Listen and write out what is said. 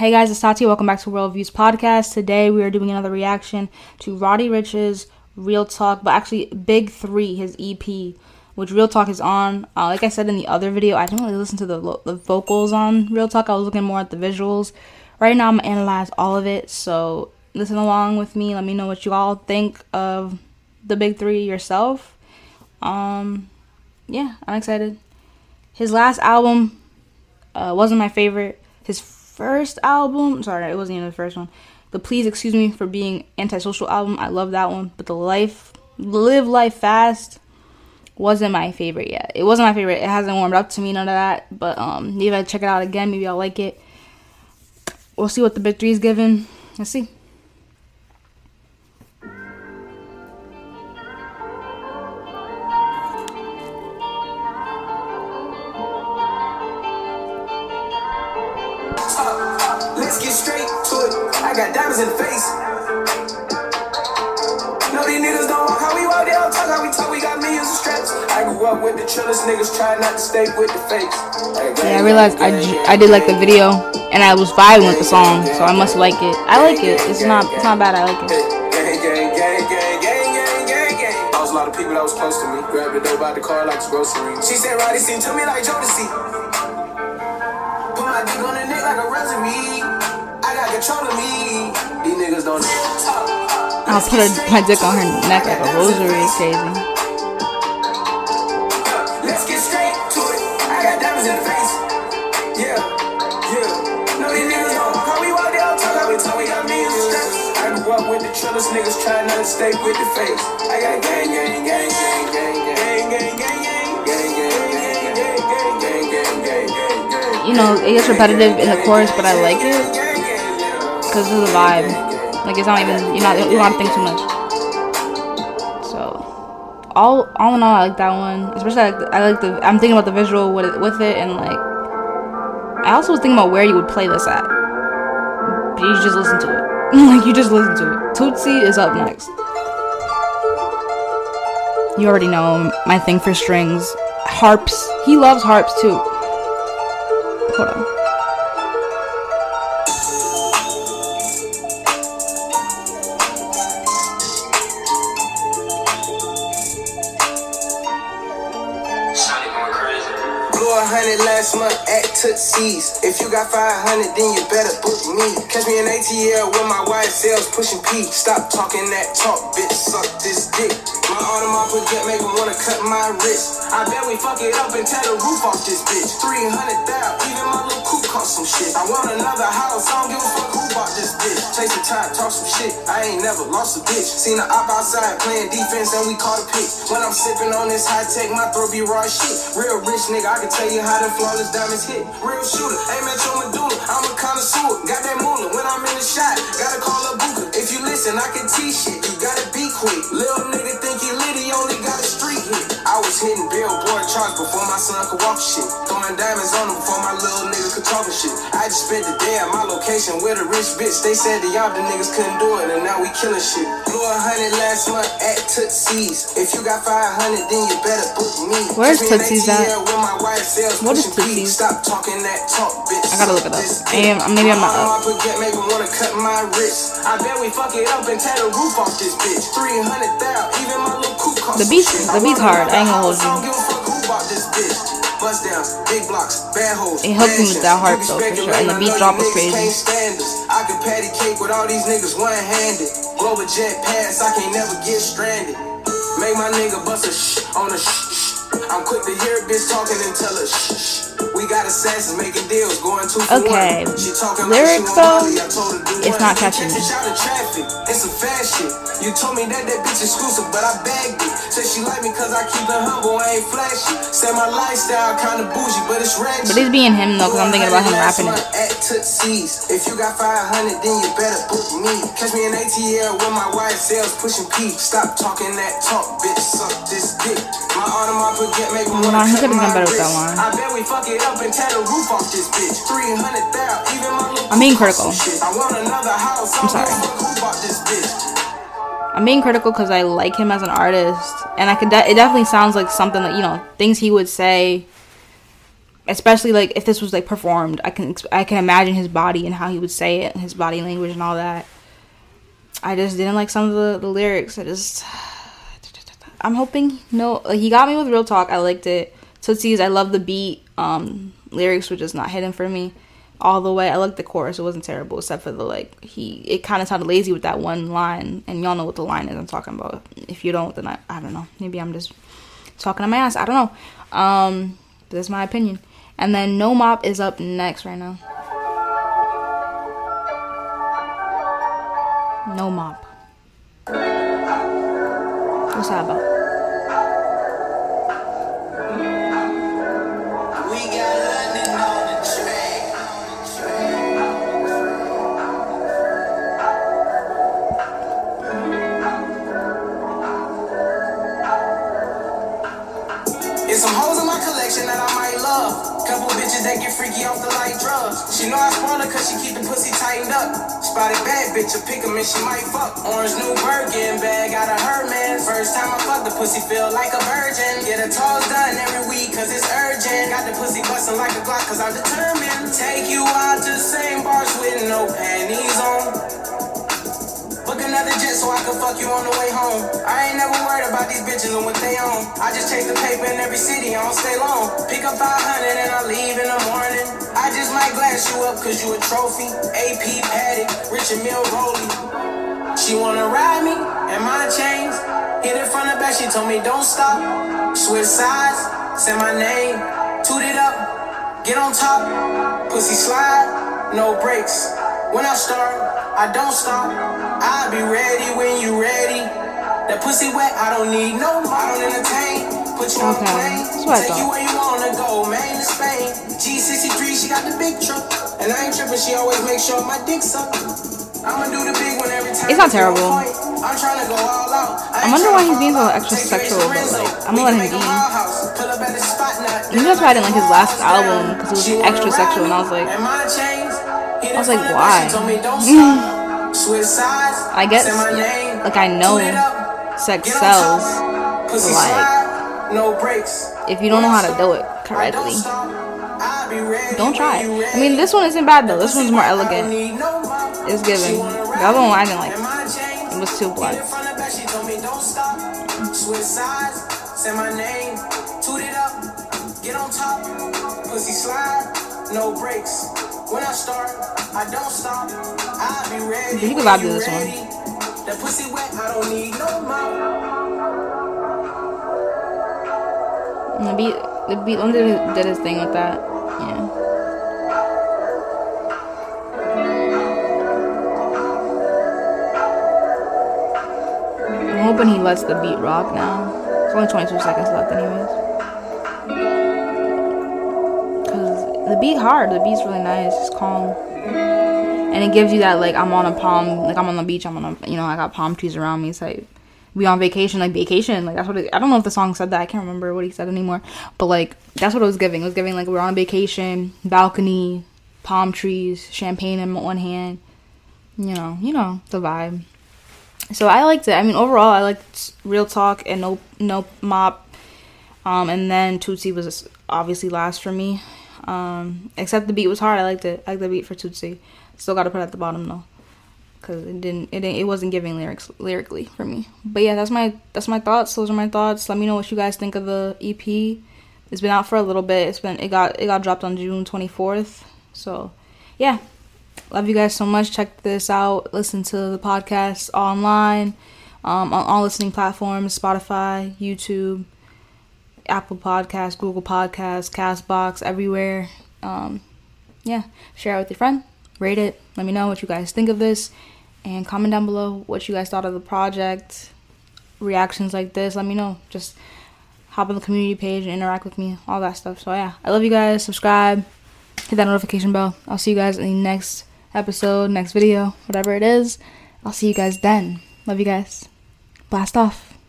Hey guys, it's Tati. Welcome back to World Views Podcast. Today we are doing another reaction to Roddy Ricch's Real Talk, but actually Big Three, his EP, which Real Talk is on. Uh, like I said in the other video, I didn't really listen to the, the vocals on Real Talk. I was looking more at the visuals. Right now, I'm gonna analyze all of it. So listen along with me. Let me know what you all think of the Big Three yourself. Um, yeah, I'm excited. His last album uh, wasn't my favorite. His first album, sorry, it wasn't even the first one. The Please Excuse Me for Being Antisocial album, I love that one. But the Life, Live Life Fast wasn't my favorite yet. It wasn't my favorite. It hasn't warmed up to me, none of that. But um, maybe I'll check it out again. Maybe I'll like it. We'll see what the Big Three is given. Let's see. I got diamonds in the face. No, these niggas don't walk how we walk, they don't talk how we talk. We got millions of straps. I grew up with the chillest niggas, try not to stay with the fakes. Yeah, I realized I, I did like the video and I was vibing with the song, so I must like it. I like it. It's not it's not bad. I like it. a lot of people that was close to me. Grabbed the dope out the car like it's grocery. She said, Roddy me like Jodeci my dick on a neck like a rosary. I'll put my dick on her neck like a rosary. It's crazy. Let's get straight to it. I got diamonds in the face. Yeah, yeah. No, these niggas don't how we walk down, talk how we talk, we got millions of steps. I grew up with the trillest niggas trying not to stay with the face. I got gang, gang, gang, gang, gang, gang, gang, gang, gang. you know, it gets repetitive in the chorus, but I like it because of the vibe. Like it's not even you're not you don't think too much. So all all in all, I like that one. Especially I like the, I like the I'm thinking about the visual with it, with it, and like I also was thinking about where you would play this at. You just listen to it. like you just listen to it. Tootsie is up next. You already know my thing for strings. Harps. He loves harps too. Hold on. Last month at Tootsie's. If you got 500, then you better book me. Catch me in ATL with my wide sales pushing P. Stop talking that talk, bitch. Suck this dick. My Audemars Piguet make them wanna cut my wrist. I bet we fuck it up and tear the roof off this bitch. 300,000, even my little coupe cost some shit. I want another house, I Talk some shit. I ain't never lost a bitch. Seen the op outside playing defense and we caught a pick. When I'm sipping on this high tech, my throat be raw shit. Real rich nigga, I can tell you how the flawless diamonds hit. Real shooter, aim at your medulla. I'm a connoisseur, got that moolah. When I'm in the shot, gotta call a booker. If you listen, I can teach shit. You gotta be quick. Little nigga think he lit, he only got a street hit. I was hitting billboard charts before my son could walk shit. Throwing diamonds on him before my little nigga could talk shit. I just spent the day at my location with a rich bitch. They said the y'all the niggas couldn't do it, and now we killing shit. Blew a hundred last month at Tootsie's. If you got 500, then you better book me. Where's Tootsie's at? What is Tootsie's? Stop talking that talk, bitch. I gotta look it up. I am, maybe I'm not up. Make me wanna cut my wrist. I bet we fuck it up and tear the roof off this bitch. 300,000, even my little coupe cost The beat's, the beat's hard. I ain't gonna hold you. Bust downs, big blocks, bad hoes. It helped me with that heart though, for sure. And the beat drop was crazy. I can patty cake with all these niggas one handed. Global jet pass, I can't never get stranded. Make my nigga bust a shh on a shh. I'm quick to hear a bitch talking and tell her shh. We got assassins making deals, going for okay. She talking Lyrics though, it's not catching me. It's fast shit. You told me that that bitch exclusive, but I bagged it. Said she like me cause I keep it humble, I ain't flashy. Said my lifestyle kinda bougie, but it's ratchet. But it's being him though, cause I'm thinking about him rapping it. If you got 500, then you better book me. Catch me in ATL with my wide sales pushing P. Stop talking that talk, bitch. Suck this dick. My Audemars Piguet make me wanna he cut could have my done better with wrist. that one. I bet we fuck it up and tear the roof off this bitch. 300,000, even my little I'm being critical. I want another house. I'm sorry. Who bought this bitch? I'm being critical because I like him as an artist, and I could. De- it definitely sounds like something that you know things he would say especially like if this was like performed, I can I can imagine his body and how he would say it, and his body language and all that. I just didn't like some of the, the lyrics. I just I'm hoping no he got me with real talk. I liked it. Tootsie's I love the beat. Um lyrics were just not hidden for me all the way. I liked the chorus. It wasn't terrible except for the like he it kind of sounded lazy with that one line and y'all know what the line is I'm talking about. If you don't then I I don't know. Maybe I'm just talking to my ass. I don't know. Um but that's my opinion. And then No Mop is up next right now. No Mop. What's that about? Tightened up. Spotted bad bitch, a pick 'em and she might fuck. Orange new Birkin bag, got a her man. First time I fuck the pussy feel like a virgin. Get a toes done every week cause it's urgent. Got the pussy bustin' like a Glock cause I'm determined. Take you out to Saint Barts with no panties on. Book another jet so I can fuck you on the way home. I ain't never worried about these bitches and what they own. I just chase the paper in every city, I don't stay long. Pick up 500 and I leave in the morning. I just might glass you up cause you a trophy. AP Patek, Richard Mille Rolly. She wanna ride me and my chains. Hit it from the back, she told me don't stop. Switch sides, say my name. Toot it up, get on top. Pussy slide, no brakes. When I start, I don't stop. I'll be ready when you ready. That pussy wet, I don't need no. I don't entertain. Put you on a Okay, plane. Take you where you wanna go, Maine to Spain. G63, she got the big truck. And I ain't tripping, she always make sure my dick's up. I'ma do the big one every time. It's not terrible. I'm trying to go all out. I wonder why he's being so extra sexual, but, like, I'm gonna let him be. Maybe that's why I didn't like his last album because it was extra sexual, and I was like- I was like, why? I guess, like, I know sex sells, but, like, if you don't know how to do it correctly, don't try it. I mean, this one isn't bad though. This one's more elegant. It's giving. The other one I didn't like. It was too blunt. Switch say my name, toot it up, get on top, pussy slide, no breaks. When I start, I don't stop. I'll be ready. You can vibe to this one. ready. That pussy wet, I don't need no mouth. The beat, the beat one did, did his thing with that. Yeah. I'm hoping he lets the beat rock now. It's only 22 seconds left, anyways. The beat hard. The beat's really nice. It's calm, and it gives you that like I'm on a palm, like I'm on the beach. I'm on a, you know, I got palm trees around me. Like we on vacation, like vacation. Like that's what it, I don't know if the song said that. I can't remember what he said anymore. But like that's what it was giving. It was giving like we're on vacation, balcony, palm trees, champagne in one hand. You know, you know the vibe. So I liked it. I mean, overall, I liked Real Talk and No No Mop. Um, and then Tootsie was obviously last for me. Um, except the beat was hard. I liked it. I liked the beat for Tootsie. Still got to put it at the bottom though, cause it didn't. It didn't. It wasn't giving lyrics lyrically for me. But yeah, that's my that's my thoughts. Those are my thoughts. Let me know what you guys think of the EP. It's been out for a little bit. It's been it got it got dropped on June twenty fourth. So yeah, love you guys so much. Check this out. Listen to the podcast online, um, on all listening platforms: Spotify, YouTube, Apple Podcasts, Google Podcasts, Castbox, everywhere. Um, yeah, share it with your friend. Rate it. Let me know what you guys think of this, and comment down below what you guys thought of the project. Reactions like this, let me know. Just hop on the community page and interact with me, all that stuff. So yeah, I love you guys. Subscribe, hit that notification bell. I'll see you guys in the next episode, next video, whatever it is. I'll see you guys then. Love you guys. Blast off.